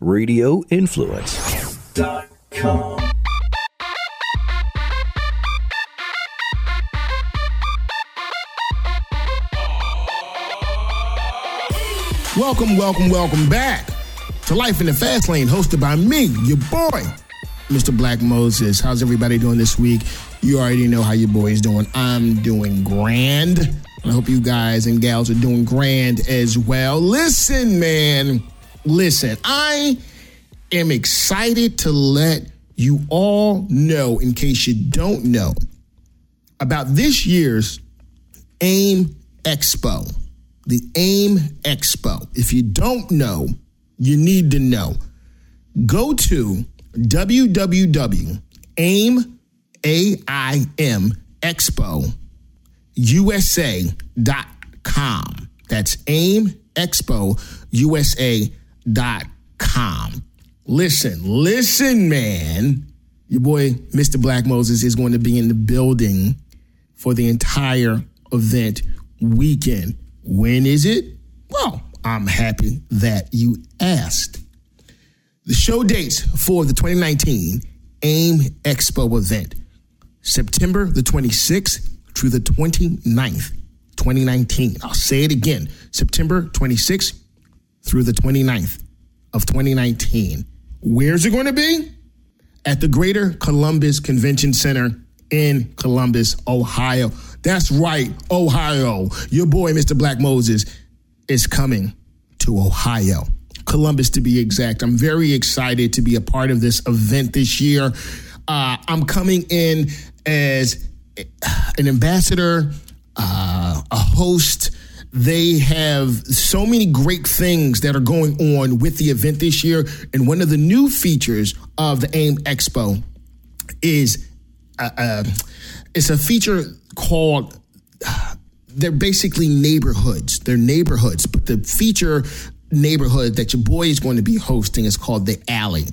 radioinfluence.com. Welcome, welcome, welcome back to Life in the Fast Lane, hosted by me, your boy, Mr. Black Moses. How's everybody doing this week? You already know how your boy is doing. I'm doing grand. I hope you guys and gals are doing grand as well. Listen, man, listen, I am excited to let you all know, in case you don't know, about this year's AIM Expo. The AIM Expo. If you don't know, you need to know. Go to www.aimexpo.usa.com. That's aimexpo.usa.com. Listen, listen, man. Your boy, Mr. Black Moses, is going to be in the building for the entire event weekend. When is it? Well, I'm happy that you asked. The show dates for the 2019 AIM Expo event September the 26th through the 29th, 2019. I'll say it again September 26th through the 29th of 2019. Where's it going to be? At the Greater Columbus Convention Center in Columbus, Ohio. That's right, Ohio. Your boy, Mr. Black Moses, is coming to Ohio. Columbus, to be exact. I'm very excited to be a part of this event this year. Uh, I'm coming in as an ambassador, uh, a host. They have so many great things that are going on with the event this year. And one of the new features of the AIM Expo is uh, uh, it's a feature called they're basically neighborhoods. They're neighborhoods, but the feature neighborhood that your boy is going to be hosting is called the Alley.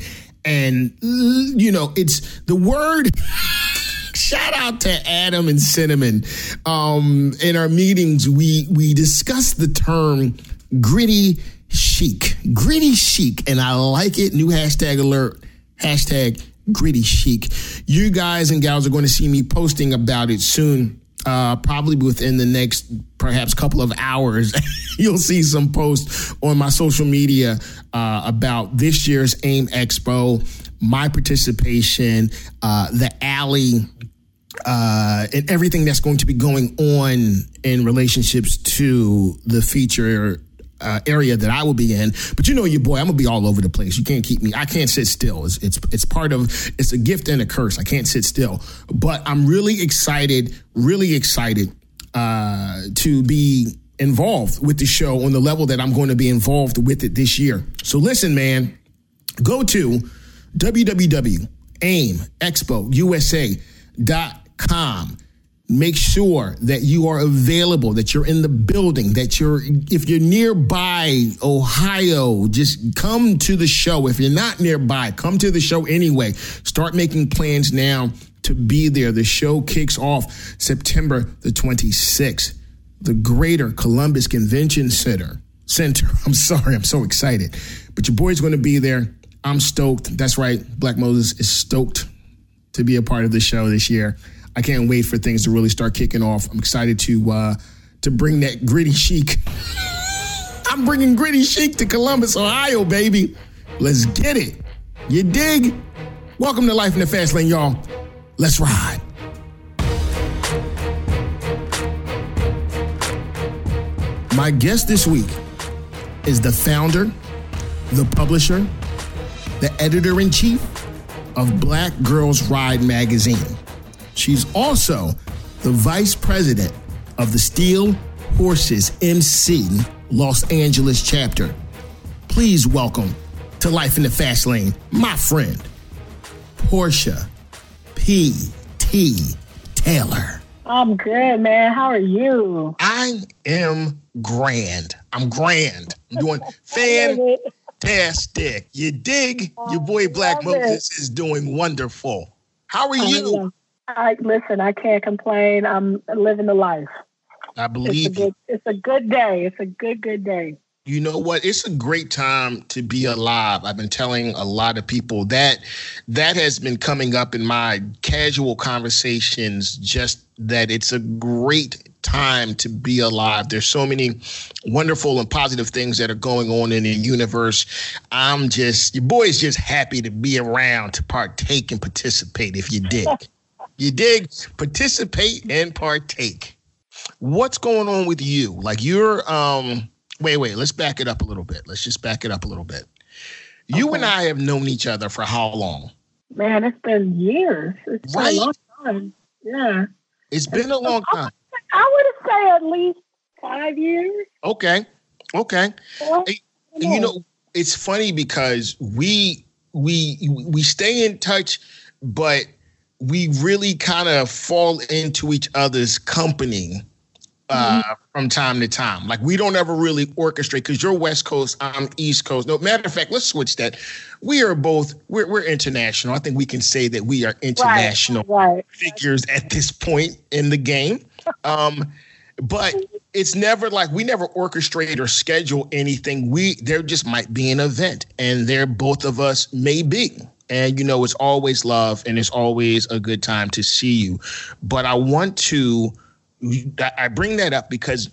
And you know, it's the word shout out to Adam and Cinnamon. Um, in our meetings, we we discussed the term gritty chic. Gritty chic, and I like it. New hashtag alert. Hashtag gritty chic. You guys and gals are going to see me posting about it soon uh, probably within the next perhaps couple of hours, you'll see some posts on my social media uh, about this year's AIM Expo, my participation, uh, the alley, uh, and everything that's going to be going on in relationships to the feature uh, area that I will be in. But you know, your boy, I'm gonna be all over the place. You can't keep me. I can't sit still. It's it's it's part of. It's a gift and a curse. I can't sit still. But I'm really excited. Really excited uh, to be involved with the show on the level that I'm going to be involved with it this year. So listen, man, go to www.aimexpousa.com make sure that you are available that you're in the building that you're if you're nearby ohio just come to the show. If you're not nearby come to the show anyway. Start making plans now to be there. The show kicks off september the 26th the greater columbus convention center center. I'm sorry i'm so excited. But your boy's going to be there i'm stoked that's right black moses is stoked to be a part of the show this year I can't wait for things to really start kicking off. I'm excited to uh, to bring that gritty chic. I'm bringing gritty chic to Columbus, Ohio, baby. Let's get it. You dig? Welcome to Life in the Fast Lane, y'all. Let's ride. My guest this week is the founder, the publisher, the editor in chief of Black Girls Ride magazine. She's also the vice president of the Steel Horses MC Los Angeles chapter. Please welcome to Life in the Fast Lane, my friend, Porsche P.T. Taylor. I'm good, man. How are you? I am grand. I'm grand. I'm doing fantastic. You dig? Your oh, boy Black Moses is doing wonderful. How are you? I listen. I can't complain. I'm living the life. I believe it's a good, it's a good day. It's a good, good day. You know what? It's a great time to be alive. I've been telling a lot of people that that has been coming up in my casual conversations just that it's a great time to be alive. There's so many wonderful and positive things that are going on in the universe. I'm just your boy's just happy to be around to partake and participate if you dig. you dig? Participate and partake. What's going on with you? Like you're um wait, wait, let's back it up a little bit. Let's just back it up a little bit. You okay. and I have known each other for how long? Man, it's been years. It's right? been a long time. Yeah. It's been a long time. I would say at least five years. Okay. Okay. Yeah. you know, it's funny because we we we stay in touch, but we really kind of fall into each other's company uh, mm-hmm. from time to time. Like we don't ever really orchestrate because you're West Coast, I'm East Coast. No matter of fact, let's switch that. We are both we're we're international. I think we can say that we are international right, right. figures at this point in the game. Um, but it's never like we never orchestrate or schedule anything. We there just might be an event, and there both of us may be. And you know, it's always love, and it's always a good time to see you. But I want to I bring that up because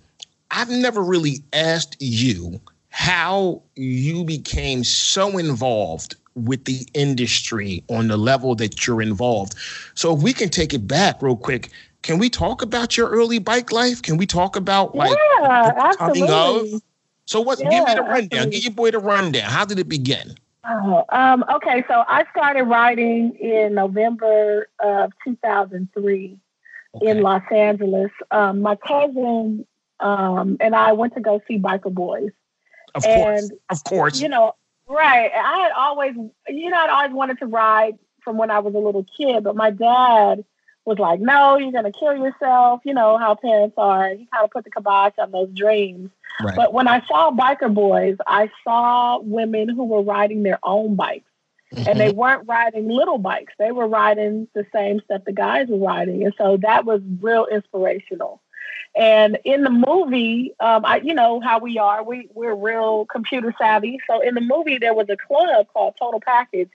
I've never really asked you how you became so involved with the industry on the level that you're involved. So if we can take it back real quick, can we talk about your early bike life? Can we talk about like yeah, absolutely. Of? So what? Yeah, give me the rundown. Absolutely. Give your boy the rundown. How did it begin? Oh, um, okay. So I started riding in November of 2003 okay. in Los Angeles. Um, my cousin um, and I went to go see Biker Boys. Of and, course, of course. You know, right. I had always, you know, I'd always wanted to ride from when I was a little kid, but my dad was like, "No, you're gonna kill yourself." You know how parents are. He kind of put the kibosh on those dreams. Right. But when I saw Biker Boys, I saw women who were riding their own bikes. Mm-hmm. And they mm-hmm. weren't riding little bikes. They were riding the same stuff the guys were riding. And so that was real inspirational. And in the movie, um, I, you know how we are. We we're real computer savvy. So in the movie, there was a club called Total Package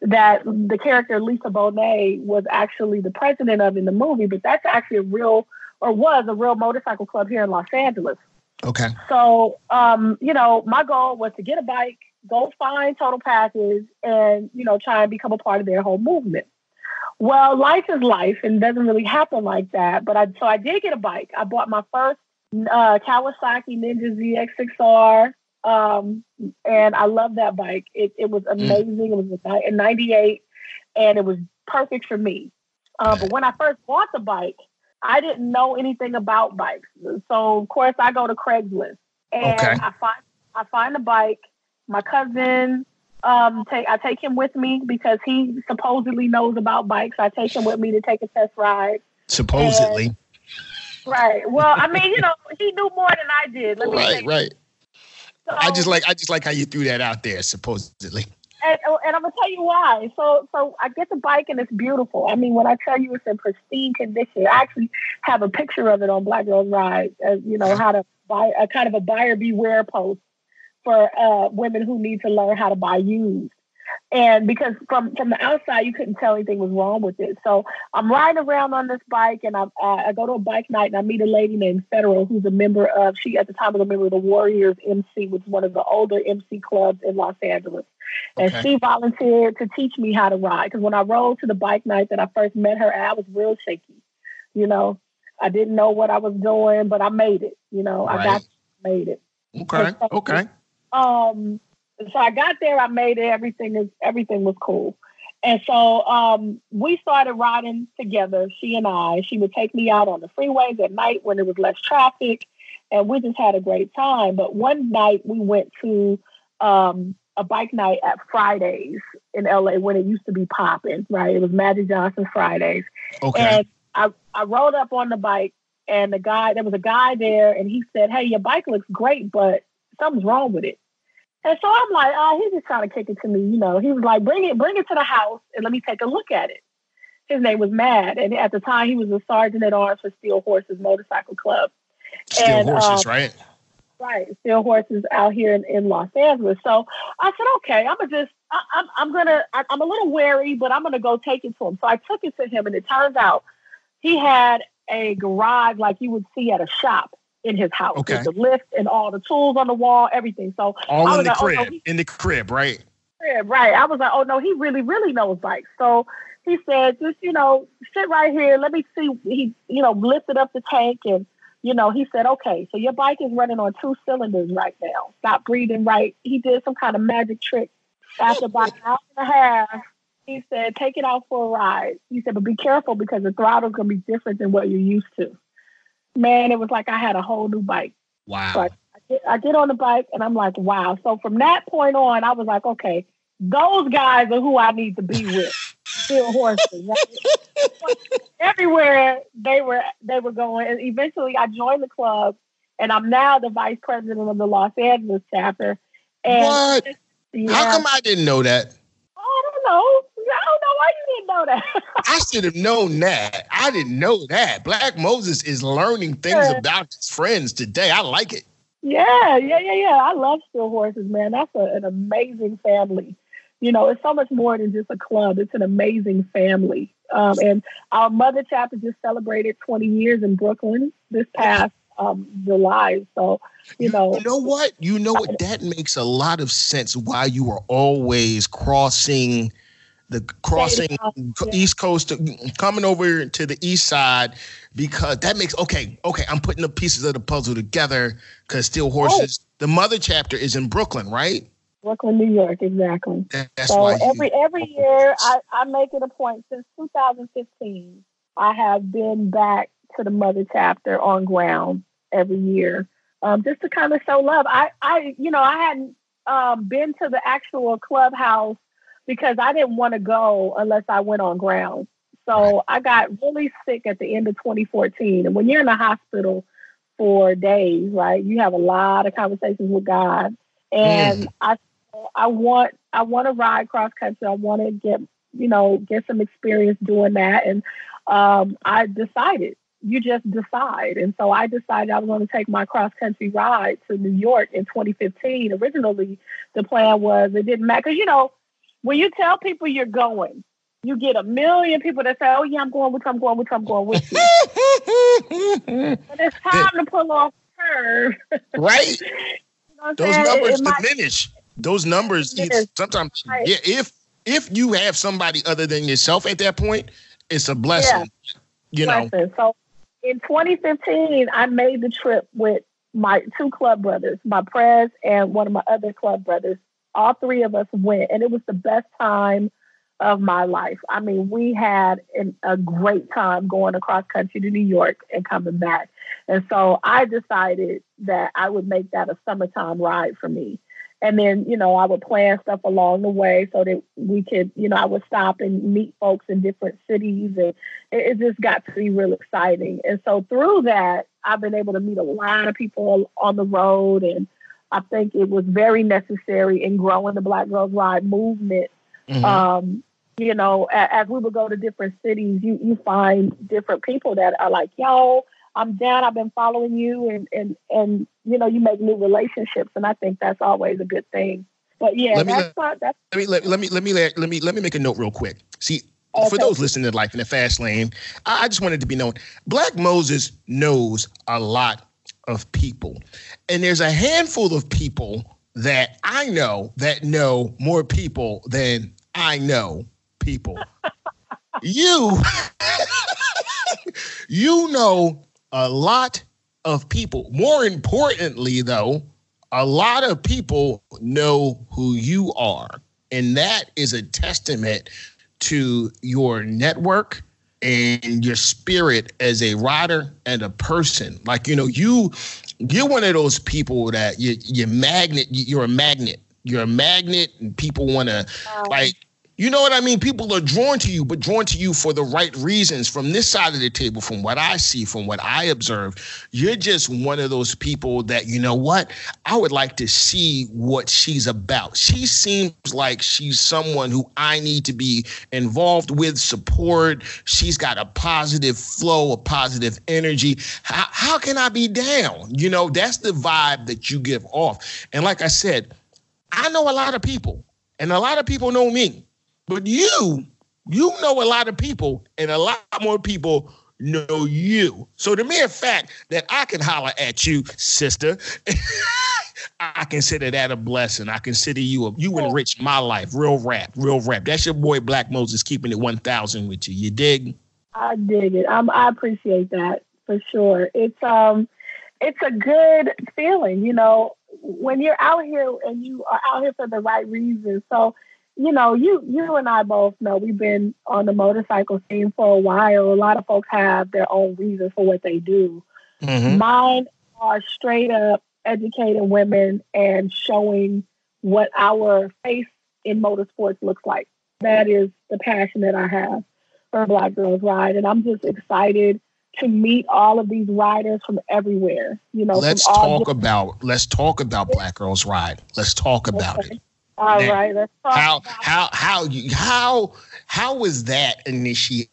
that the character Lisa Bonet was actually the president of in the movie. But that's actually a real or was a real motorcycle club here in Los Angeles. Okay. So, um, you know, my goal was to get a bike go find Total Package and, you know, try and become a part of their whole movement. Well, life is life and doesn't really happen like that. But I, so I did get a bike. I bought my first uh, Kawasaki Ninja ZX6R. Um, and I love that bike. It, it was mm. amazing. Mm. It was in 98 and it was perfect for me. Uh, but when I first bought the bike, I didn't know anything about bikes. So of course I go to Craigslist and okay. I find I find a bike my cousin, um, take I take him with me because he supposedly knows about bikes. I take him with me to take a test ride. Supposedly. And, right. Well, I mean, you know, he knew more than I did. Let right, right. So, I just like I just like how you threw that out there, supposedly. And, oh, and, I'm gonna tell you why. So, so I get the bike and it's beautiful. I mean, when I tell you it's in pristine condition, I actually have a picture of it on Black Girls Ride. As you know, how to buy a kind of a buyer beware post for uh, women who need to learn how to buy used. And because from from the outside, you couldn't tell anything was wrong with it. So I'm riding around on this bike, and I uh, I go to a bike night, and I meet a lady named Federal, who's a member of she at the time was a member of the Warriors MC, which is one of the older MC clubs in Los Angeles. And she volunteered to teach me how to ride. Because when I rode to the bike night that I first met her I was real shaky. You know, I didn't know what I was doing, but I made it. You know, right. I got made it. Okay. So, okay. Um, so I got there, I made it, everything is everything was cool. And so um, we started riding together, she and I. She would take me out on the freeways at night when there was less traffic, and we just had a great time. But one night we went to um, a bike night at Fridays in LA when it used to be popping, right? It was Magic Johnson Fridays. Okay. And I, I rode up on the bike, and the guy, there was a guy there, and he said, Hey, your bike looks great, but something's wrong with it. And so I'm like, oh, he's just trying to kick it to me. You know, he was like, bring it, bring it to the house and let me take a look at it. His name was Mad. And at the time he was a sergeant at arms for Steel Horses Motorcycle Club. Steel and, Horses, um, right? Right, Steel Horses out here in, in Los Angeles. So I said, okay, I'm gonna just, I, I'm, I'm gonna, I, I'm a little wary, but I'm gonna go take it to him. So I took it to him, and it turns out he had a garage like you would see at a shop in his house Okay. with the lift and all the tools on the wall, everything. So All in the like, oh, no, crib. he- in the crib, right? crib, right. I was like, oh no, he really, really knows bikes. So he said, just, you know, sit right here. Let me see. He, you know, lifted up the tank and, you know, he said, okay, so your bike is running on two cylinders right now. Stop breathing right. He did some kind of magic trick. After about an hour and a half, he said, take it out for a ride. He said, but be careful because the throttle's going to be different than what you're used to. Man, it was like I had a whole new bike. Wow. I get, I get on the bike and I'm like, wow. So from that point on, I was like, okay, those guys are who I need to be with. Steel Horses. Right? Everywhere they were they were going. And eventually I joined the club and I'm now the vice president of the Los Angeles chapter. And What? Yeah. How come I didn't know that? I don't know. I know why you didn't know that. I should have known that. I didn't know that. Black Moses is learning things Yeah. about his friends today. I like it. Yeah, yeah, yeah, yeah. I love Steel Horses, man. That's a, an amazing family. You know, it's so much more than just a club. It's an amazing family. Um, and our mother chapter just celebrated 20 years in Brooklyn this past um, July. So, you know, You know what? You know what? That makes a lot of sense why you are always crossing the crossing. East Coast, to, coming over to the East Side, because that makes okay. Okay, I'm putting the pieces of the puzzle together. Because Steel Horses, the mother chapter is in Brooklyn, right? Brooklyn, New York, exactly. That- That's so why. you- every every year, I, I make it a point since 2015. I have been back to the mother chapter on ground every year, um, just to kind of show love. I, I, you know, I hadn't um, been to the actual clubhouse because I didn't want to go unless I went on ground. So I got really sick at the end of 2014, and when you're in the hospital for days, right, you have a lot of conversations with God, and I I want I want to ride cross country. I want to get you know get some experience doing that, and um, I decided. You just decide, and so I decided I was going to take my cross country ride to New York in 2015. Originally, the plan was it didn't matter because you know when you tell people you're going, you get a million people that say, "Oh yeah, I'm going with you. I'm going with you. I'm going with you." but it's time to pull off the curve. right? You know Those saying? Numbers it might- diminish. Those numbers sometimes Right. yeah, if if you have somebody other than yourself at that point, it's a blessing. You know. So in 2015, I made the trip with my two club brothers, my prez and one of my other club brothers. All three of us went, and it was the best time of my life. I mean, we had an, a great time going across country to New York and coming back. And so I decided that I would make that a summertime ride for me. And then, you know, I would plan stuff along the way so that we could, you know, I would stop and meet folks in different cities. And it, it just got to be real exciting. And so through that, I've been able to meet a lot of people on the road. And I think it was very necessary in growing the Black Girls Ride movement Mhm. um, you know, as we would go to different cities, you you find different people that are like, "Yo, I'm down. I've been following you," and and and you know, you make new relationships, and I think that's always a good thing. But yeah, Let me that's not that's let me let, let me let me let, me let me make a note real quick. See, for those listening to Life in the Fast Lane, I just wanted to be known. Black Moses knows a lot of people, and there's a handful of people that I know that know more people than I know people. you, you know a lot of people. More importantly, though, a lot of people know who you are. And that is a testament to your network and your spirit as a rider and a person. Like, you know, you you're one of those people that you you're magnet, you're a magnet. You're a magnet and people want to like You know what I mean? People are drawn to you, but drawn to you for the right reasons. From this side of the table, from what I see, from what I observe, you're just one of those people that, you know what? I would like to see what she's about. She seems like she's someone who I need to be involved with, support. She's got a positive flow, a positive energy. How, how can I be down? You know, that's the vibe that you give off. And like I said, I know a lot of people, and a lot of people know me. But you, you know a lot of people, and a lot more people know you. So the mere fact that I can holler at you, sister, I consider that a blessing. I consider you a, you enrich my life. Real rap, real rap. That's your boy Black Moses keeping it one thousand with you. You dig? I dig it. I'm, I appreciate that for sure. It's um, it's a good feeling, you know, when you're out here and you are out here for the right reasons. So you know, you you and I both know we've been on the motorcycle scene for a while. A lot of folks have their own reasons for what they do. Mm-hmm. Mine are straight up educating women and showing what our face in motorsports looks like. That is the passion that I have for Black Girls Ride, and I'm just excited to meet all of these riders from everywhere. You know, let's talk about let's talk about Black Girls Ride. Let's talk about okay. it. All now, right, let's talk how how how you how how was that initiated?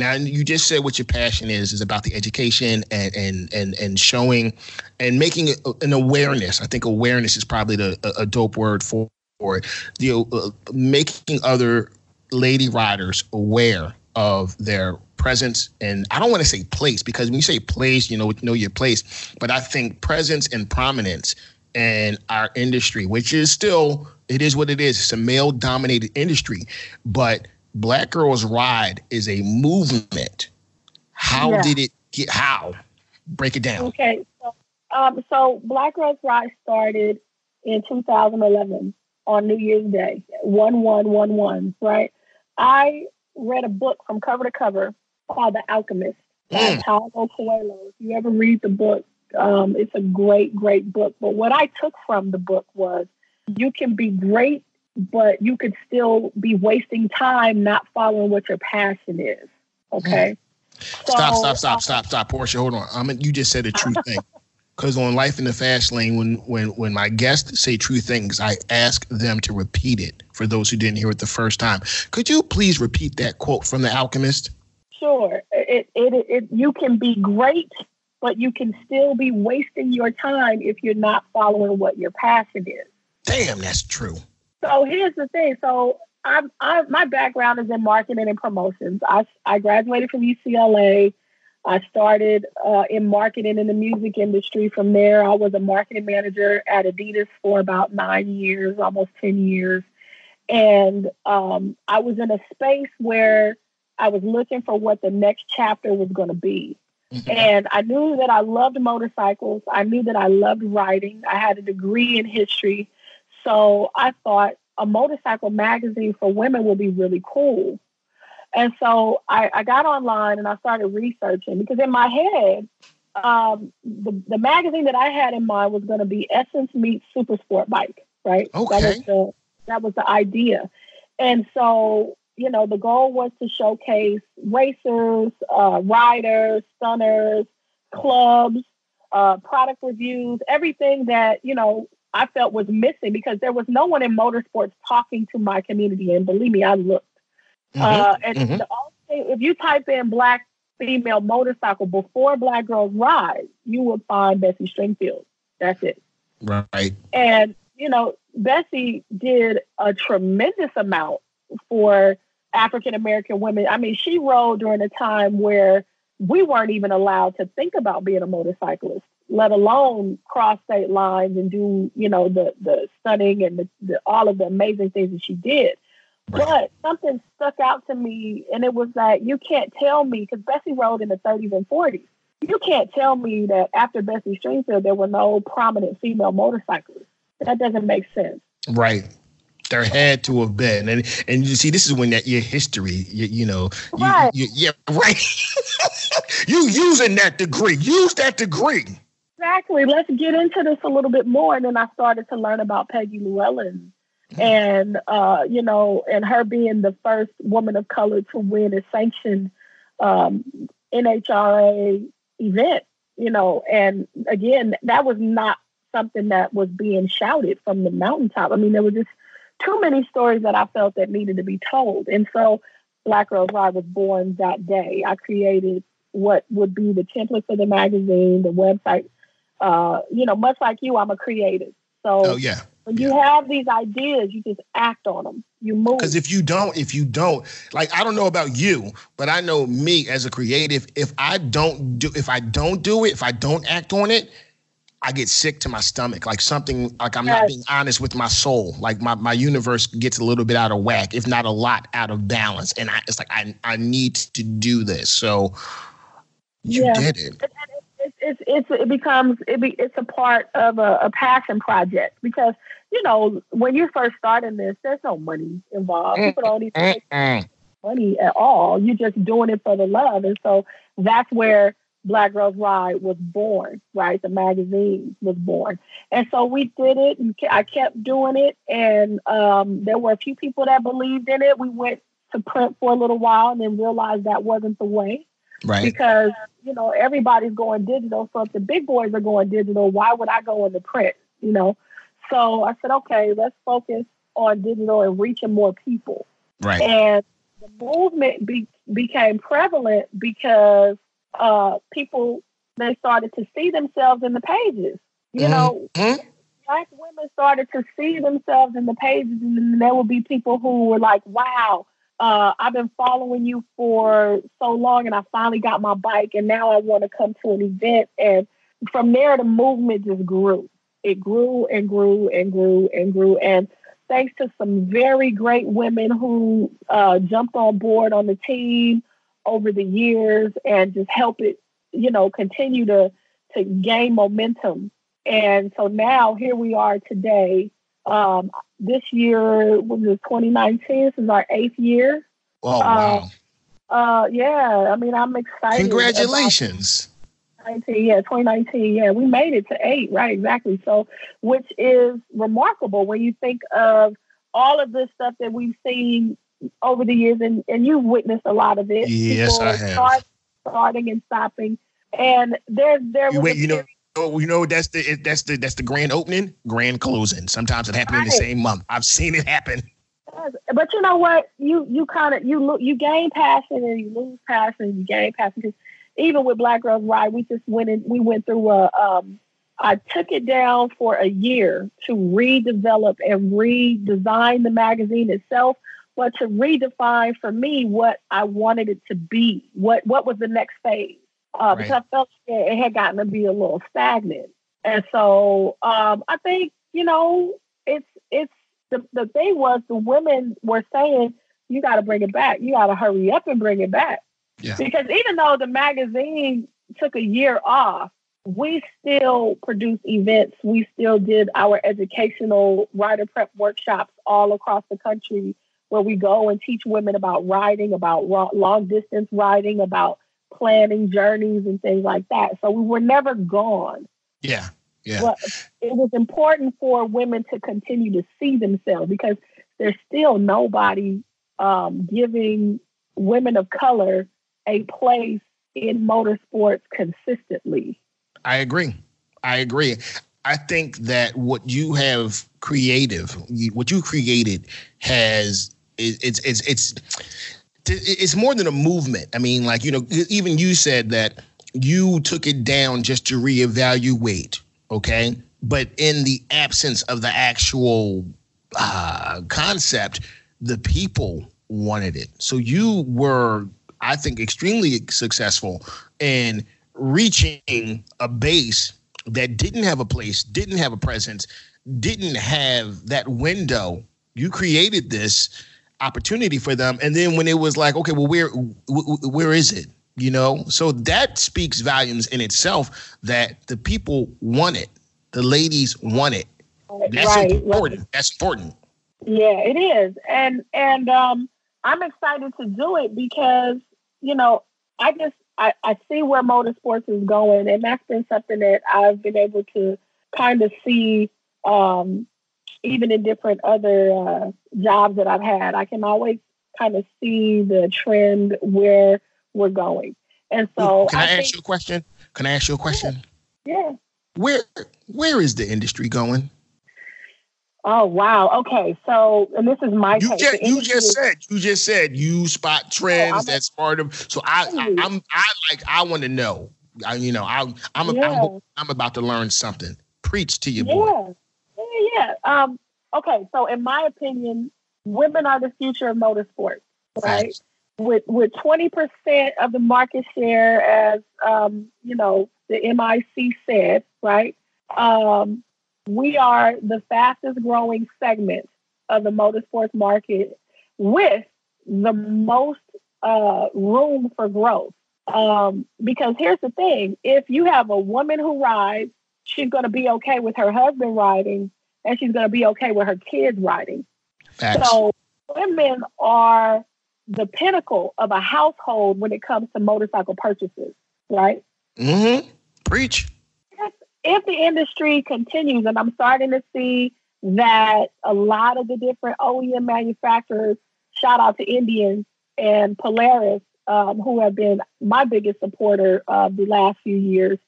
Now you just said what your passion is is about the education and and and and showing and making an awareness. I think awareness is probably the a, a dope word for, for it. You know, uh, making other lady riders aware of their presence and I don't want to say place because when you say place, you know know your place, but I think presence and prominence in our industry, which is still it is what it is. It's a male dominated industry, but Black Girls Ride is a movement. How yeah. did it get? How? Break it down. Okay, so, um, so Black Girls Ride started in 2011 on New Year's Day, one one one one. Right. I read a book from cover to cover called The Alchemist by mm. Paulo Coelho. If you ever read the book, um, it's a great, great book. But what I took from the book was you can be great, but you could still be wasting time not following what your passion is. Okay. Mm. So, stop, stop, stop, stop, stop, Porsche. Hold on. I mean, you just said a true thing. Because on Life in the Fast Lane, when when when my guests say true things, I ask them to repeat it for those who didn't hear it the first time. Could you please repeat that quote from The Alchemist? Sure. It, it, it, you can be great, but you can still be wasting your time if you're not following what your passion is. Damn, that's true. So here's the thing. So I'm, I, my background is in marketing and promotions. I, I graduated from UCLA. I started uh, in marketing in the music industry. From there, I was a marketing manager at Adidas for about nine years, almost 10 years. And um, I was in a space where I was looking for what the next chapter was going to be. Mm-hmm. And I knew that I loved motorcycles. I knew that I loved riding. I had a degree in history. So I thought a motorcycle magazine for women would be really cool. And so I, I got online and I started researching because in my head, um, the, the magazine that I had in mind was going to be Essence meets Super Sport Bike, right? Okay. That was the, that was the idea. And so you know, the goal was to showcase racers, uh, riders, stunners, clubs, uh, product reviews, everything that, you know, I felt was missing because there was no one in motorsports talking to my community. And believe me, I looked. Mm-hmm. Uh, and mm-hmm. the, if you type in black female motorcycle before Black Girls Ride, you will find Bessie Stringfield. That's it. Right. And, you know, Bessie did a tremendous amount for African American women. I mean, she rode during a time where we weren't even allowed to think about being a motorcyclist, let alone cross state lines and do, you know, the the stunning and the, the all of the amazing things that she did. Right. But something stuck out to me, and it was that you can't tell me because Bessie rode in the 30s and 40s. You can't tell me that after Bessie Stringfield there were no prominent female motorcyclists. That doesn't make sense. Right. There had to have been, and and you see, this is when that your history, you, you know, you, right. You, yeah, right. you using that degree, use that degree. Exactly. Let's get into this a little bit more, and then I started to learn about Peggy Llewellyn Mm-hmm. And uh, you know, and her being the first woman of color to win a sanctioned um, NHRA event, you know, and again, that was not something that was being shouted from the mountaintop. I mean, there were just too many stories that I felt that needed to be told. And so Black Girls Ride was born that day. I created what would be the template for the magazine, the website. Uh, you know, much like you, I'm a creative. So oh, yeah. when you have these ideas, you just act on them. You move. Because if you don't, if you don't, like I don't know about you, but I know me as a creative. If I don't do, if I don't do it, if I don't act on it, I get sick to my stomach, like something like I'm yes. not being honest with my soul. Like my, my universe gets a little bit out of whack, if not a lot out of balance. And I, it's like I I need to do this. So you yeah. did it. It's, it's, it becomes it be, it's a part of a, a, passion project because you know when you're first starting this, there's no money involved. People don't even make money at all. You're just doing it for the love, and so that's where Black Girls Ride was born, right? The magazine was born. And so we did it and I kept doing it. And um, there were a few people that believed in it. We went to print for a little while and then realized that wasn't the way. Right. Because, you know, everybody's going digital. So if the big boys are going digital, why would I go into print? You know? So I said, okay, let's focus on digital and reaching more people. Right. And the movement be- became prevalent because uh, people they started to see themselves in the pages. You mm-hmm. know, mm-hmm. black women started to see themselves in the pages, and there would be people who were like, "Wow, uh, I've been following you for so long, and I finally got my bike, and now I want to come to an event." And from there, the movement just grew. It grew and grew and grew and grew, and thanks to some very great women who uh, jumped on board on the team over the years and just help it, you know, continue to to gain momentum. And so now here we are today. Um, this year was 2019. This is our eighth year. Oh wow! Uh, uh, yeah, I mean, I'm excited. Congratulations. 19, yeah, 2019. Yeah, we made it to eight, right? Exactly. So, which is remarkable when you think of all of this stuff that we've seen over the years, and, and you've witnessed a lot of it. Yes, People I have. Start, starting and stopping, and there there you, wait, you know. You know that's the that's the that's the grand opening, grand closing. Sometimes it happens right. in the same month. I've seen it happen. But you know what? You you kind of you look you gain passion and you lose passion. And you gain passion because even with Black Girls Ride, we just went in. We went through a. Um, I took it down for a year to redevelop and redesign the magazine itself but to redefine for me what I wanted it to be, what what was the next phase. Uh, right. Because I felt it had gotten to be a little stagnant, and so um, I think you know it's it's the the thing was the women were saying you got to bring it back, you got to hurry up and bring it back, yeah. because even though the magazine took a year off, we still produced events. We still did our educational rider prep workshops all across the country where we go and teach women about riding, about long distance riding, about planning journeys and things like that. So we were never gone. Yeah. Yeah. But it was important for women to continue to see themselves because there's still nobody um, giving women of color a place in motorsports consistently. I agree. I agree. I think that what you have creative, what you created has it's it's it's it's more than a movement. I mean, like you know, even you said that you took it down just to reevaluate. Okay, but in the absence of the actual uh, concept, the people wanted it. So you were, I think, extremely successful in reaching a base that didn't have a place, didn't have a presence, didn't have that window. You created this opportunity for them. And then when it was like, okay, well, where where is it? You know, so that speaks volumes in itself that the people want it, the ladies want it. That's right, important. Right. That's important. Yeah, it is, and and um, I'm excited to do it because you know I just I, I see where motorsports is going, and that's been something that I've been able to kind of see um, even in different other uh, jobs that I've had, I can always kind of see the trend where we're going. And so, can I, I ask think, you a question? Can I ask you a question? Yeah. Where Where is the industry going? Oh wow. Okay. So, and this is my you just you just said you just said you spot oh, trends. That's part of. So I, I am I like I want to know. I, you know I I'm, yeah. I'm I'm about to learn something. Preach to you, yeah. boy. Yeah. Um. Okay. So in my opinion, women are the future of motorsports. Right. Thanks. With with twenty percent of the market share, as um you know the MIC said, right. Um we are the fastest growing segment of the motorsports market with the most uh, room for growth. Um, because here's the thing if you have a woman who rides, she's going to be okay with her husband riding and she's going to be okay with her kids riding. Facts. So women are the pinnacle of a household when it comes to motorcycle purchases, right? Mm-hmm. Preach if the industry continues, and I'm starting to see that a lot of the different OEM manufacturers, shout out to Indian and Polaris, um, who have been my biggest supporter of the last few years,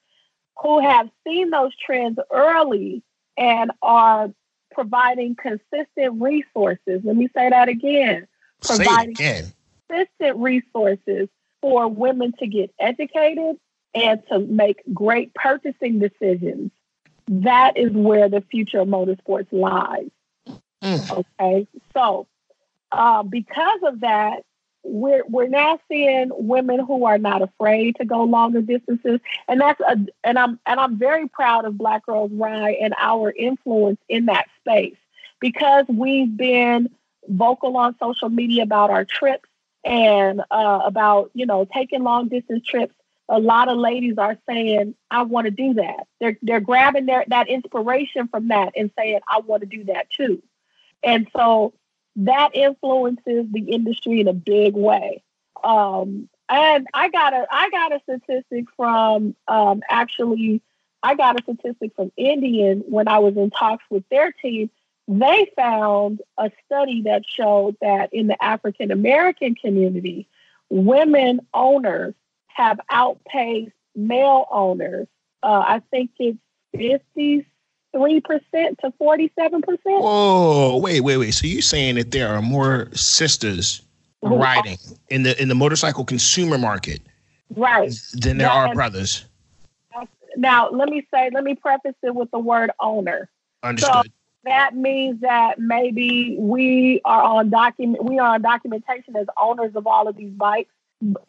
who have seen those trends early and are providing consistent resources. Let me say that again. Providing again. consistent resources for women to get educated and to make great purchasing decisions, that is where the future of motorsports lies. Mm. Okay, so uh, because of that, we're we're now seeing women who are not afraid to go longer distances, and that's a and I'm and I'm very proud of Black Girls Ride and our influence in that space because we've been vocal on social media about our trips and uh, about you know taking long distance trips a lot of ladies are saying, I want to do that. They're they're grabbing their that inspiration from that and saying, I want to do that too. And so that influences the industry in a big way. Um, and I got a I got a statistic from um, actually I got a statistic from Indian when I was in talks with their team. They found a study that showed that in the African American community, women owners have outpaced male owners. Uh, I think it's 53% to 47%. Whoa, wait, wait, wait. So you're saying that there are more sisters riding in the in the motorcycle consumer market right than there yeah, are brothers. Now, let me say, let me preface it with the word owner. Understood. So that means that maybe we are on document we are on documentation as owners of all of these bikes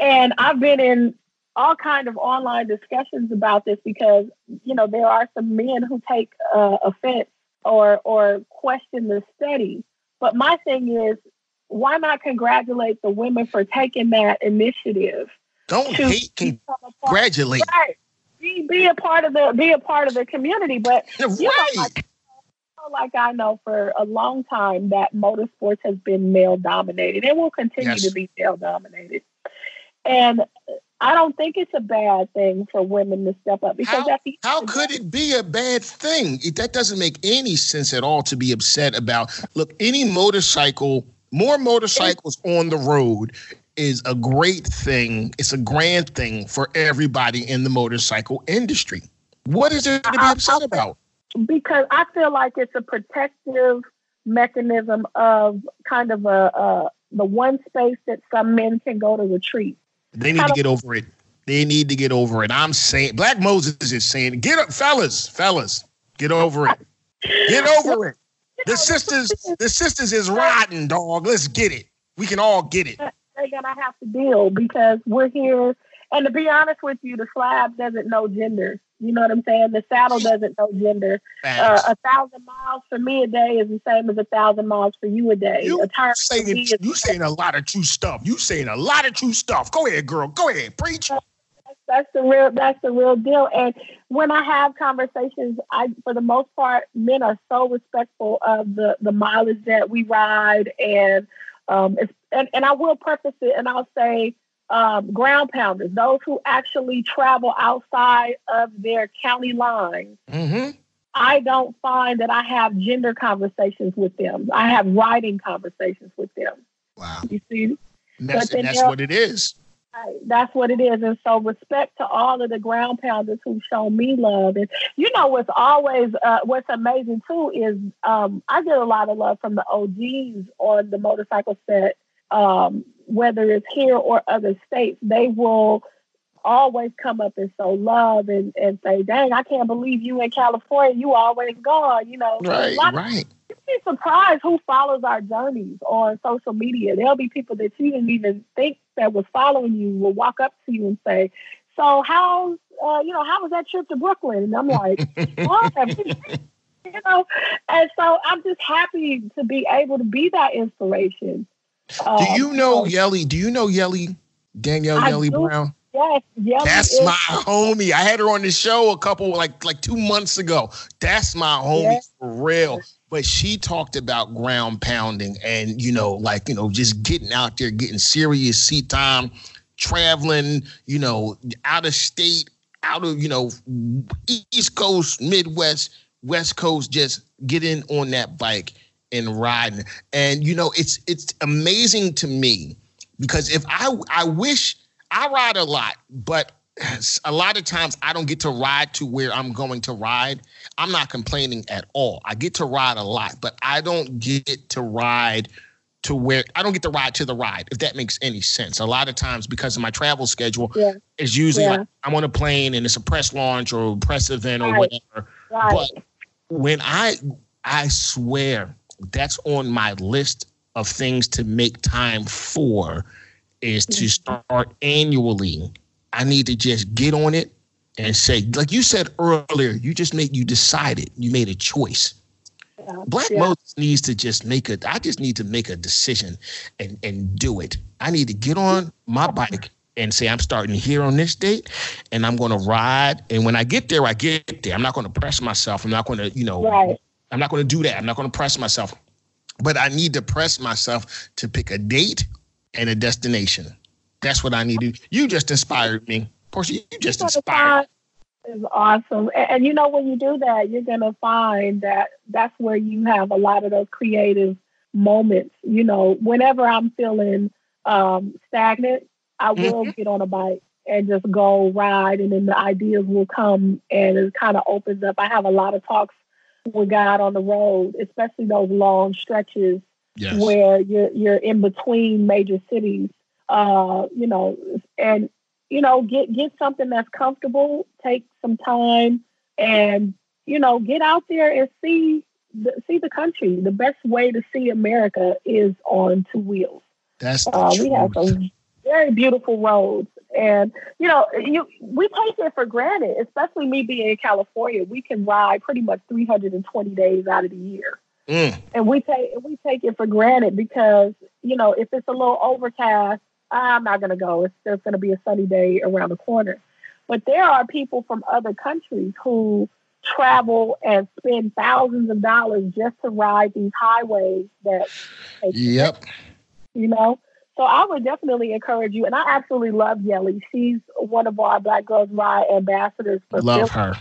and I've been in all kind of online discussions about this because you know there are some men who take uh, offense or or question the study. But my thing is, why not congratulate the women for taking that initiative? Don't hate, congratulate. Right. Be, be a part of the be a part of the community. But right. you know, like, like I know for a long time that motorsports has been male dominated and will continue yes. to be male dominated. And I don't think it's a bad thing for women to step up because how, how could it be a bad thing? It, that doesn't make any sense at all to be upset about. Look, any motorcycle, more motorcycles on the road is a great thing. It's a grand thing for everybody in the motorcycle industry. What is there to be upset about? Because I feel like it's a protective mechanism of kind of a, a the one space that some men can go to retreat they need to get over it. They need to get over it. I'm saying, Black Moses is saying, get up, fellas, fellas, get over it. Get over it. The sisters, the sisters is riding, dog. Let's get it. We can all get it. They're gonna have to deal because we're here. And to be honest with you, the slab doesn't know gender. You know what I'm saying? The saddle doesn't know gender. Uh, a thousand miles for me a day is the same as a thousand miles for you a day. You a saying you saying a lot of true stuff. You saying a lot of true stuff. Go ahead, girl. Go ahead, preach. That's the real. That's the real deal. And when I have conversations, I, for the most part, men are so respectful of the the mileage that we ride, and um, and and I will preface it, and I'll say um, ground pounders, those who actually travel outside of their county lines, mm-hmm. I don't find that I have gender conversations with them. I have writing conversations with them. Wow. You see? And that's, and that's what it is. That's what it is. And so respect to all of the ground pounders who show me love. And you know what's always uh, what's amazing too is um, I get a lot of love from the OGs on the motorcycle set, um, whether it's here or other states. They will always come up and show love and, and say, dang, I can't believe you in California. You always gone, you know. Right, right. You'd be surprised who follows our journeys on social media. There'll be people that you didn't even think that was following you will walk up to you and say, so how's, uh, you know, how was that trip to Brooklyn? And I'm like, you know, and so I'm just happy to be able to be that inspiration. Do you um, know so, Yelly? Do you know Yelly? Danielle I Yelly do. Brown? Yes, Yelly That's is- my homie. I had her on the show a couple like like two months ago. That's my homie yes. for real. But she talked about ground pounding and you know, like you know, just getting out there, getting serious seat time, traveling, you know, out of state, out of you know, East Coast, Midwest, West Coast, just getting on that bike and riding. And you know, it's it's amazing to me because if I I wish I ride a lot, but a lot of times I don't get to ride to where I'm going to ride. I'm not complaining at all. I get to ride a lot, but I don't get to ride to where I don't get to ride to the ride, if that makes any sense. A lot of times because of my travel schedule, yeah. it's usually yeah. like I'm on a plane and it's a press launch or a press event or whatever. Right. But when I I swear that's on my list of things to make time for is to start annually. I need to just get on it and say, like you said earlier, you just made you decided, you made a choice. Yeah. Black yeah. Moses needs to just make a. I just need to make a decision and and do it. I need to get on my bike and say I'm starting here on this date, and I'm going to ride. And when I get there, I get there. I'm not going to press myself. I'm not going to, you know, right. I'm not going to do that. I'm not going to press myself. But I need to press myself to pick a date and a destination. That's what I need to. You just inspired me, Porsche. You just inspired. Is awesome, and, and you know when you do that, you're gonna find that that's where you have a lot of those creative moments. You know, whenever I'm feeling um, stagnant, I will mm-hmm. get on a bike and just go ride, and then the ideas will come, and it kind of opens up. I have a lot of talks with God on the road, especially those long stretches yes. where you're you're in between major cities. Uh, you know, and you know, get get something that's comfortable. Take some time, and you know, get out there and see the, see the country. The best way to see America is on two wheels. That's uh, we have some very beautiful roads, and you know, you we take it for granted. Especially me being in California, we can ride pretty much 320 days out of the year. Mm. And we take we take it for granted because you know if it's a little overcast, I'm not going to go. It's there's going to be a sunny day around the corner. But there are people from other countries who travel and spend thousands of dollars just to ride these highways that. Yep. You know, so I would definitely encourage you, and I absolutely love Yelly. She's one of our Black Girls Ride ambassadors. For love her.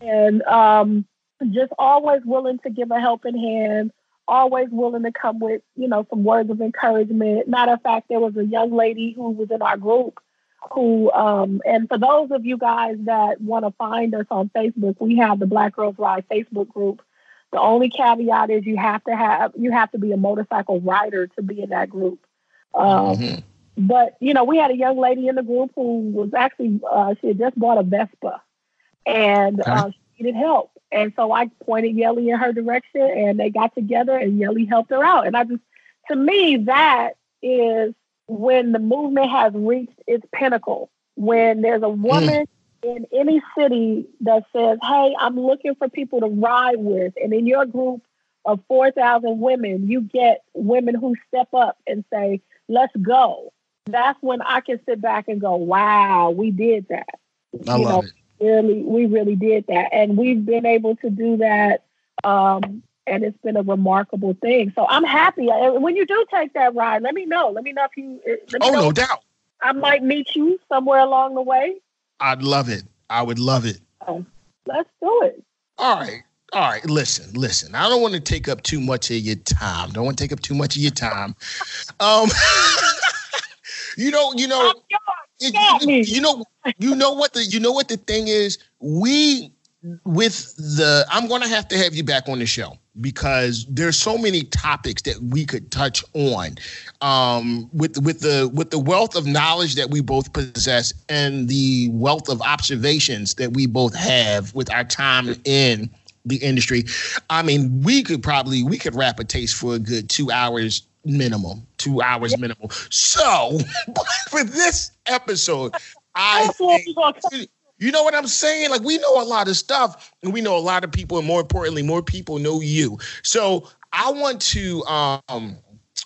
And um, just always willing to give a helping hand, always willing to come with, you know, some words of encouragement. Matter of fact, there was a young lady who was in our group who, um, and for those of you guys that want to find us on Facebook, we have the Black Girls Ride Facebook group. The only caveat is you have to have you have to be a motorcycle rider to be in that group. Um, mm-hmm. But you know, we had a young lady in the group who was actually uh, she had just bought a Vespa, and okay. uh, she needed help. And so I pointed Yelly in her direction and they got together and Yelly helped her out. And I just, to me, that is when the movement has reached its pinnacle. When there's a hmm. woman mm. in any city that says, Hey, I'm looking for people to ride with. And in your group of 4,000 women, you get women who step up and say, Let's go. That's when I can sit back and go, Wow, we did that. I you love know, it. really we really did that. And we've been able to do that um, and it's been a remarkable thing. So i'm happy. When you do take that ride let me know. Let me know if you oh know no doubt. I might meet you somewhere along the way. I'd love it. I would love it. Oh, let's do it. All right All right, listen, listen. I don't want to take up too much of your time. Don't want to take up too much of your time. Um, you know, you know, it, you know, you know what the you know what the thing is. We with the I'm going to have to have you back on the show because there's so many topics that we could touch on um, with with the with the wealth of knowledge that we both possess and the wealth of observations that we both have with our time in the industry. I mean, we could probably we could wrap a taste for a good two hours minimum, two hours minimum. So for this episode, I think, you know what I'm saying? Like we know a lot of stuff, and we know a lot of people, and more importantly, more people know you. So I want to um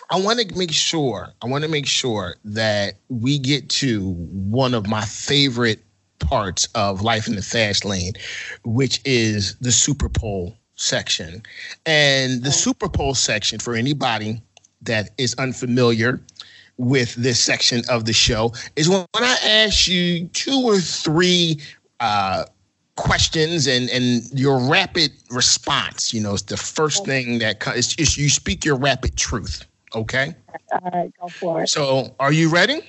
I want to make sure I want to make sure that we get to one of my favorite parts of life in the fast lane, which is the Super Pole section. And the Super Pole section for anybody that is unfamiliar with this section of the show is when I ask you two or three uh, questions and and your rapid response. You know, it's the first thing that comes. Is you speak your rapid truth. Okay. All right, go for it. So, are you ready?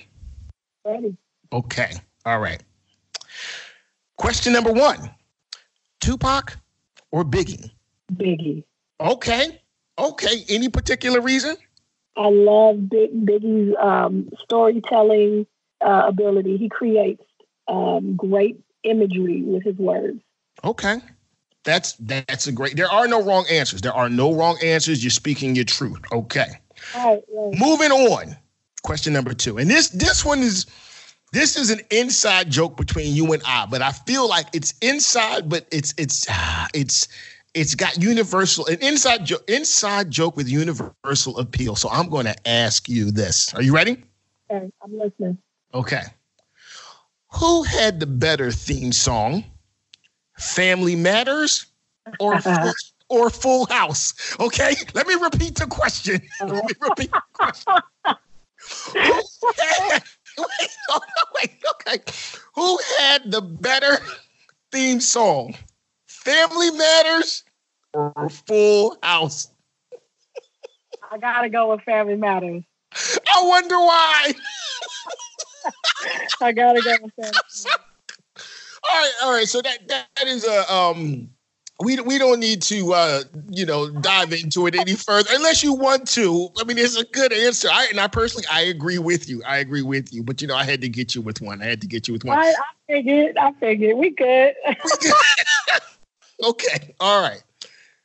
Ready. Okay. All right. Question number one: Tupac or Biggie? Biggie. Okay. Okay. Any particular reason? I love Big, Biggie's um, storytelling uh, ability. He creates um, great imagery with his words. Okay. That's that's a great. There are no wrong answers. There are no wrong answers. You're speaking your truth. Okay. Right, right. Moving on. Question number two, and this this one is this is an inside joke between you and I, but I feel like it's inside, but it's it's it's it's got universal an inside joke inside joke with universal appeal. So I'm going to ask you this. Are you ready? Okay, I'm listening. Okay. Who had the better theme song? Family Matters or full, or Full House? Okay, let me repeat the question. Let me repeat the question. Who had, wait, oh, wait, okay. Who had the better theme song? Family Matters or Full House? I gotta go with Family Matters. I wonder why. I gotta go with Family Matters. All right, all right. So that that is a um. We we don't need to uh you know dive into it any further unless you want to. I mean, it's a good answer. I and I personally I agree with you. I agree with you. But you know, I had to get you with one. I had to get you with one. I, I figured. I figured we good. okay. All right.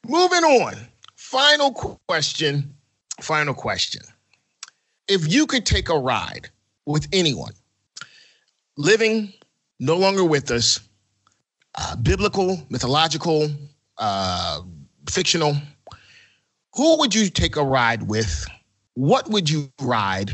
Moving on. Final question. Final question. If you could take a ride with anyone, living, no longer with us, uh, biblical, mythological, uh, fictional, who would you take a ride with? What would you ride?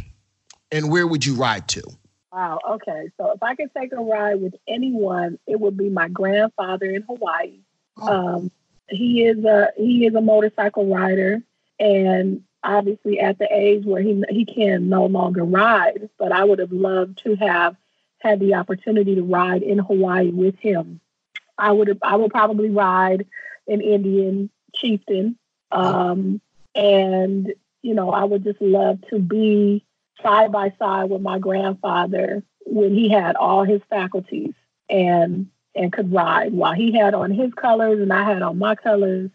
And where would you ride to? wow. Okay. So if I could take a ride with anyone, it would be my grandfather in Hawaii. Um, he is a he is a motorcycle rider, and obviously at the age where he he can no longer ride. But I would have loved to have had the opportunity to ride in Hawaii with him. I would I would probably ride an Indian chieftain, um, and you know I would just love to be side by side with my grandfather when he had all his faculties and and could ride while he had on his colors and I had on my colors.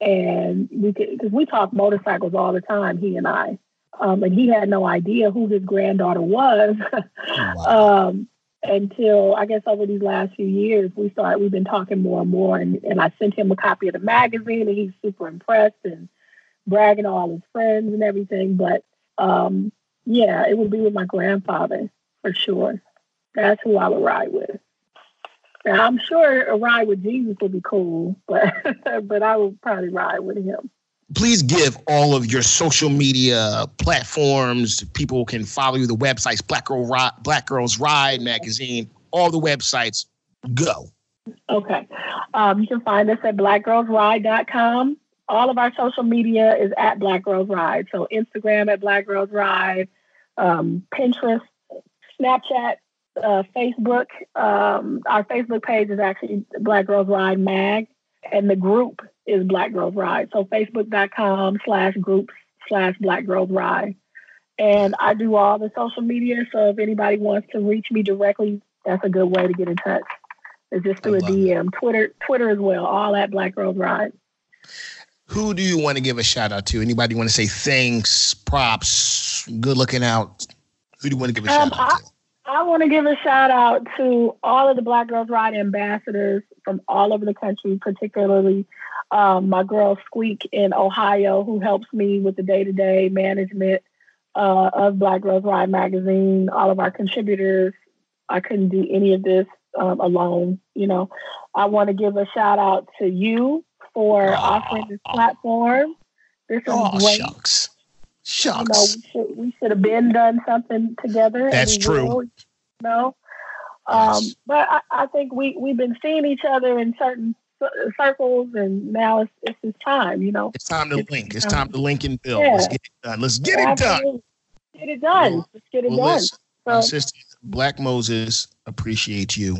And we could, because we talk motorcycles all the time, he and I. Um, and he had no idea who his granddaughter was Wow. um, until I guess over these last few years, we started, we've been talking more and more. And, and I sent him a copy of the magazine and he's super impressed and bragging to all his friends and everything. But um, yeah, it would be with my grandfather for sure. That's who I would ride with. Now, I'm sure a ride with Jesus would be cool, but but I would probably ride with him. Please give all of your social media platforms. People can follow you. The websites, Black Girl Ride, Black Girls Ride magazine, all the websites. Go. Okay. Um, you can find us at blackgirlsride.com. All of our social media is at Black Girls Ride. So Instagram at Black Girls Ride, um, Pinterest, Snapchat, uh, Facebook. Um, our Facebook page is actually Black Girls Ride Mag, and the group is Black Girls Ride. So facebook.com slash groups slash Black Girls Ride. And I do all the social media. So if anybody wants to reach me directly, that's a good way to get in touch. It's just through a DM. It. Twitter, Twitter as well, all at Black Girls Ride. Who do you want to give a shout out to? Anybody want to say thanks, props, good looking out? Who do you want to give a um, shout out to? I want to give a shout out to all of the Black Girls Ride ambassadors from all over the country, particularly um, my girl Squeak in Ohio, who helps me with the day to day management uh, of Black Girls Ride magazine, all of our contributors. I couldn't do any of this um, alone. You know, I want to give a shout out to you for oh, offering this platform. This is oh, great. Shucks. Shucks. You know, we should, we should have been done something together. That's true. Will, you know? Um, yes. But I, I, think we, we've been seeing each other in certain circles, and now it's, it's his time, you know? It's time to it's link. It's time to link and build. Yeah. Let's get it done. Let's get it done. Get it done. Well, Let's get it well, done. So, sister, Black Moses appreciate you.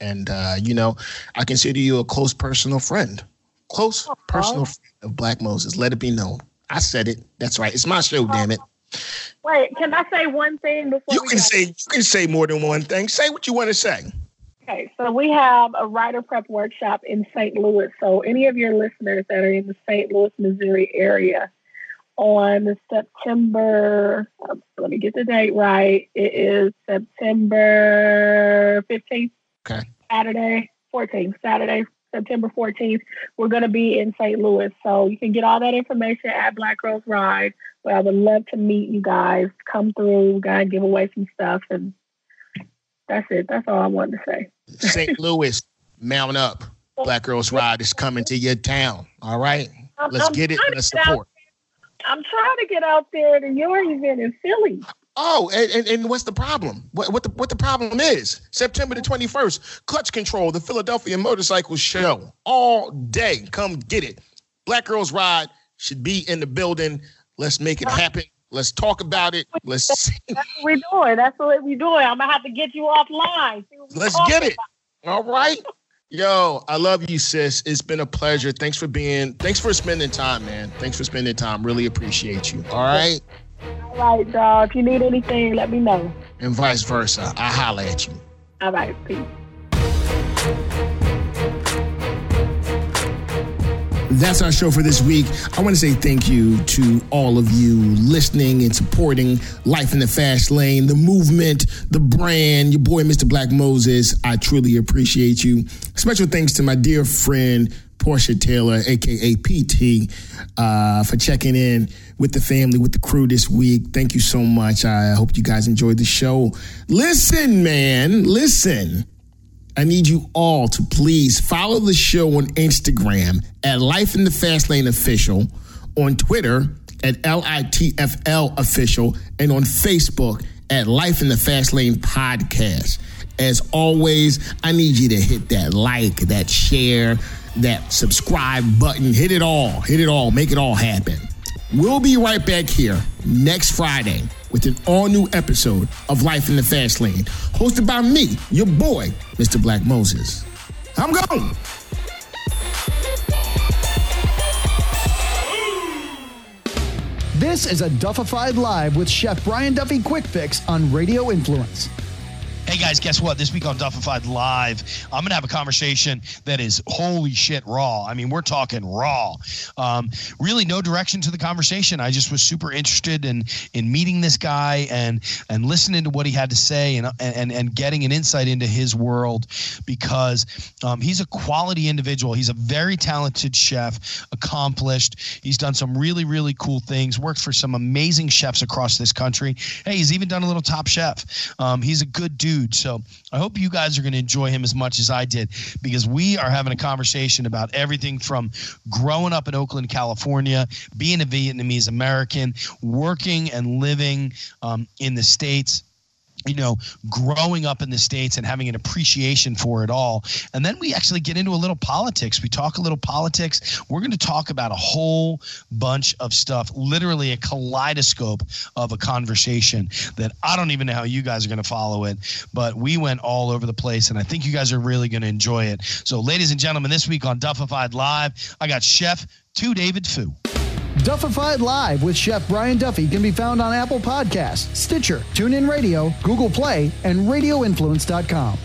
And, uh, you know, I consider you a close personal friend. Close personal friend of Black Moses. Let it be known. I said it. That's right. It's my show, damn it. Wait, can I say one thing before you can say you can say more than one thing. Say what you want to say. Okay, so we have a writer prep workshop in St. Louis. So any of your listeners that are in the St. Louis, Missouri area, on September, um, let me get the date right. It is September 15th. Okay. Saturday, 14th, Saturday, September 14th. We're going to be in St. Louis. So you can get all that information at Black Girls Ride. But I would love to meet you guys. Come through. We're going to give away some stuff. And that's it. That's all I wanted to say. St. Louis, mount up. Black Girls Ride is coming to your town. All right? Let's I'm get it. Let's support. I'm trying to get out there to your event in Philly. Oh, and, and, and, what's the problem? What, what the what the problem is? September the 21st, Clutch Control, the Philadelphia Motorcycle Show. All day. Come get it. Black Girls Ride should be in the building. Let's make it happen. Let's talk about it. Let's see. That's what we're doing. That's what we're doing. I'm gonna have to get you offline. Let's get it. About. All right. Yo, I love you, sis. It's been a pleasure. Thanks for being, thanks for spending time, man. Thanks for spending time. Really appreciate you. All right. All right, dog. If you need anything, let me know. And vice versa. I holler at you. All right. Peace. That's our show for this week. I want to say thank you to all of you listening and supporting Life in the Fast Lane, the movement, the brand, your boy, Mr. Black Moses. I truly appreciate you. Special thanks to my dear friend, Porsche Taylor, aka PT, uh, for checking in with the family, with the crew this week. Thank you so much. I hope you guys enjoyed the show. Listen, man, listen. I need you all to please follow the show on Instagram at Life in the Fast Lane Official, on Twitter at LITFL Official, and on Facebook at Life in the Fast Lane Podcast. As always, I need you to hit that like, that share, that subscribe button. Hit it all. Hit it all. Make it all happen. We'll be right back here next Friday with an all new episode of Life in the Fast Lane, hosted by me, your boy, Mr. Black Moses. I'm gone. This is a Duffified Live with Chef Brian Duffy Quick Fix on Radio Influence. Hey guys, guess what? This week on Duffified Live, I'm to have a conversation that is holy shit raw. I mean, we're talking raw. Um, really, no direction to the conversation. I just was super interested in in meeting this guy and and listening to what he had to say and and and getting an insight into his world because um, he's a quality individual. He's a very talented chef, accomplished. He's done some really really cool things. Worked for some amazing chefs across this country. Hey, he's even done a little Top Chef. Um, he's a good dude So I hope you guys are going to enjoy him as much as I did because we are having a conversation about everything from growing up in Oakland, California, being a Vietnamese American, working and living um, in the States you know, growing up in the States and having an appreciation for it all. And then we actually get into a little politics. We talk a little politics. We're going to talk about a whole bunch of stuff, literally a kaleidoscope of a conversation that I don't even know how you guys are going to follow it, but we went all over the place. And I think you guys are really going to enjoy it. So, ladies and gentlemen, this week on Duffified Live, I got Chef Tu David Phu. Duffified Live with Chef Brian Duffy can be found on Apple Podcasts, Stitcher, TuneIn Radio, Google Play, and RadioInfluence.com.